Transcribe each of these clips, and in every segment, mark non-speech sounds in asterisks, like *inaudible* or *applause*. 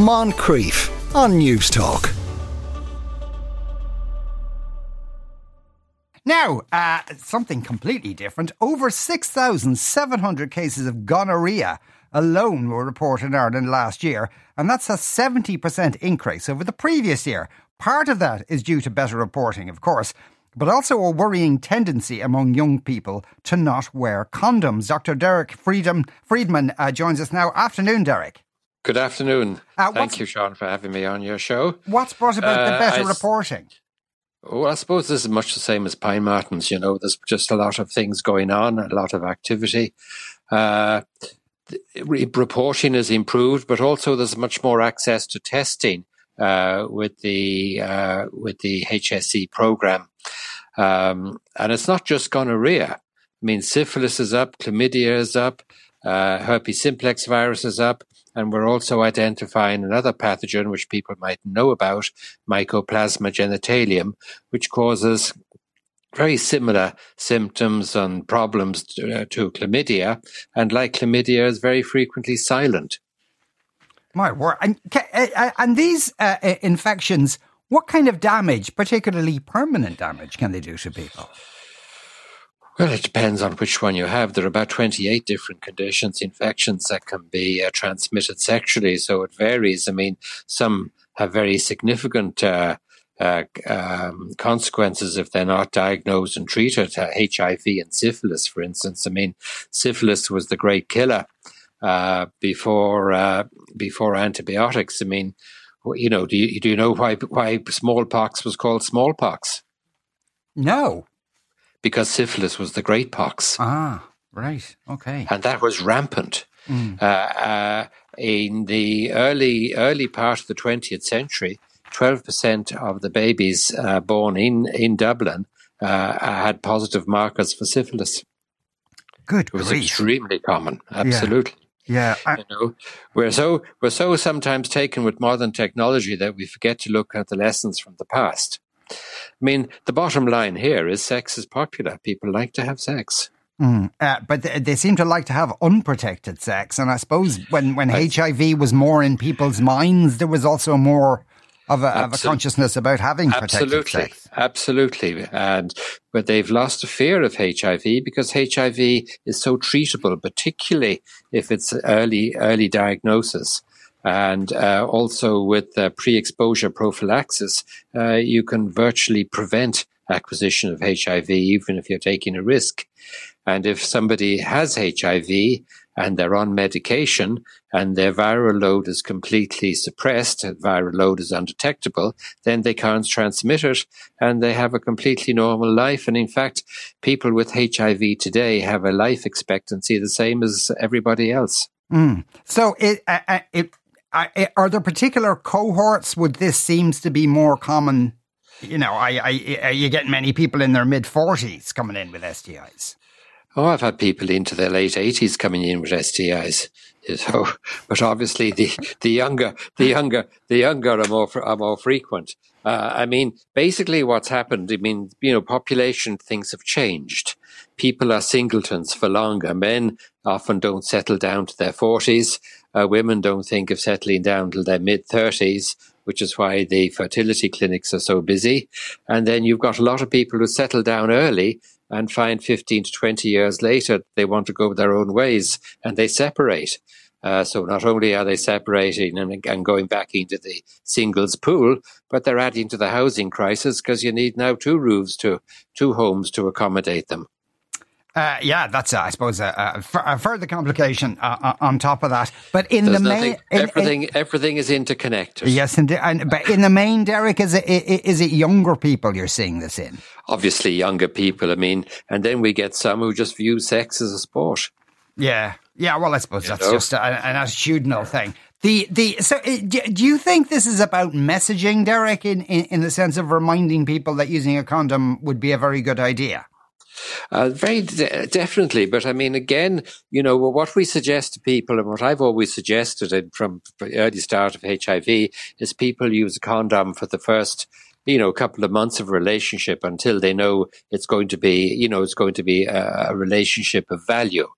Moncrieff on Newstalk. Now, uh, something completely different. Over 6,700 cases of gonorrhea alone were reported in Ireland last year, and that's a 70% increase over the previous year. Part of that is due to better reporting, of course, but also a worrying tendency among young people to not wear condoms. Dr. Derek Freedman, Freedman uh, joins us now. Afternoon, Derek. Good afternoon. Uh, Thank you, Sean, for having me on your show. What's brought about the uh, better reporting? Well, I suppose this is much the same as Pine Martens. You know, there's just a lot of things going on, a lot of activity. Uh, reporting is improved, but also there's much more access to testing uh, with the uh, with the HSE program, um, and it's not just gonorrhea. I mean, syphilis is up, chlamydia is up, uh, herpes simplex virus is up, and we're also identifying another pathogen which people might know about, Mycoplasma genitalium, which causes very similar symptoms and problems to, uh, to, chlamydia, and like chlamydia, is very frequently silent. My word! And, uh, uh, and these uh, infections, what kind of damage, particularly permanent damage, can they do to people? Well, it depends on which one you have. There are about 28 different conditions, infections that can be uh, transmitted sexually. So it varies. I mean, some have very significant uh, uh, um, consequences if they're not diagnosed and treated. HIV uh, and syphilis, for instance. I mean, syphilis was the great killer uh, before uh, before antibiotics. I mean, you know, do you, do you know why why smallpox was called smallpox? No because syphilis was the great pox. Ah, right. Okay. And that was rampant. Mm. Uh, uh, in the early early part of the 20th century, 12% of the babies uh, born in, in Dublin uh, had positive markers for syphilis. Good It was grief. extremely common, absolutely. Yeah. I- you know, we're so we're so sometimes taken with modern technology that we forget to look at the lessons from the past. I mean, the bottom line here is sex is popular. People like to have sex. Mm, uh, but they, they, seem to like to have unprotected sex. And I suppose when, when I, HIV was more in people's minds, there was also more of a, of a consciousness about having protected absolutely, sex. Absolutely. And, but they've lost a fear of HIV because HIV is so treatable, particularly if it's early, early diagnosis. And uh, also with uh, pre-exposure prophylaxis, uh, you can virtually prevent acquisition of HIV, even if you're taking a risk. And if somebody has HIV and they're on medication and their viral load is completely suppressed, viral load is undetectable, then they can't transmit it and they have a completely normal life. And in fact, people with HIV today have a life expectancy the same as everybody else. Mm. So it, it Eh, are there particular cohorts where this seems to be more common? You know, I, I, are you getting many people in their mid 40s coming in with STIs? Oh, I've had people into their late 80s coming in with STIs. So, oh, *laughs* but obviously the, the younger, the younger, the younger are more, are more frequent. Uh, I mean, basically what's happened, I mean, you know, population things have changed. People are singletons for longer. Men often don't settle down to their 40s. Uh, women don't think of settling down till their mid 30s, which is why the fertility clinics are so busy. And then you've got a lot of people who settle down early and find 15 to 20 years later they want to go their own ways and they separate. Uh, so not only are they separating and, and, going back into the singles pool, but they're adding to the housing crisis because you need now two roofs to two homes to accommodate them. Uh, yeah, that's uh, I suppose a, a, further complication uh, uh, on top of that. But in There's the main, everything in, everything is interconnected. Yes, and, and but in the main, Derek, is it is it younger people you're seeing this in? Obviously, younger people. I mean, and then we get some who just view sex as a sport. Yeah, yeah. Well, I suppose you that's know? just a, an attitudinal thing. The the so uh, do you think this is about messaging, Derek, in, in in the sense of reminding people that using a condom would be a very good idea? Uh, very de- definitely. But I mean, again, you know, what we suggest to people and what I've always suggested from the early start of HIV is people use a condom for the first you know, a couple of months of relationship until they know it's going to be, you know, it's going to be a, a relationship of value.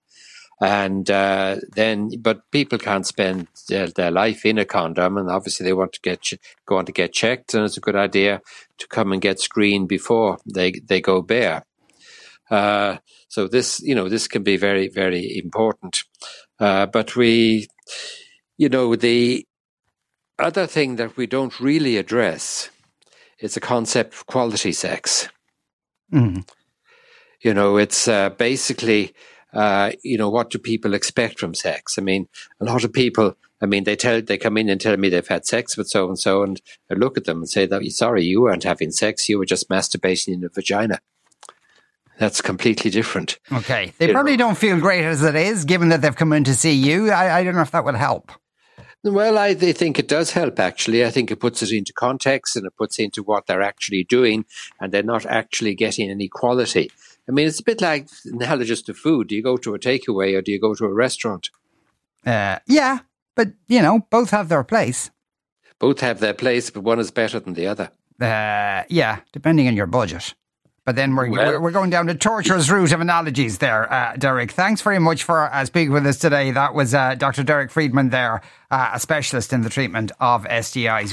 And uh, then but people can't spend their, their, life in a condom, and obviously they want to get go on to get checked, and it's a good idea to come and get screened before they they go bare. Uh, so this, you know, this can be very, very important. Uh, but we, you know, the other thing that we don't really address is the concept of quality sex. Mm. You know, it's uh, basically, uh, you know, what do people expect from sex? I mean, a lot of people, I mean, they tell, they come in and tell me they've had sex with so and so, and I look at them and say that, sorry, you weren't having sex, you were just masturbating in a vagina. That's completely different. Okay. They you probably know. don't feel great as it is, given that they've come in to see you. I, I don't know if that would help. Well, I think it does help, actually. I think it puts it into context and it puts into what they're actually doing, and they're not actually getting any quality. I mean, it's a bit like analogous to food. Do you go to a takeaway or do you go to a restaurant? Uh, yeah, but, you know, both have their place. Both have their place, but one is better than the other. Uh, yeah, depending on your budget. But then we're, well, we're going down the torturous route of analogies there, uh, Derek. Thanks very much for uh, speaking with us today. That was uh, Dr. Derek Freedman there, uh, a specialist in the treatment of STIs.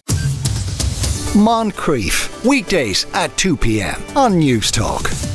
Moncrieff, weekdays at 2 p.m. on Newstalk.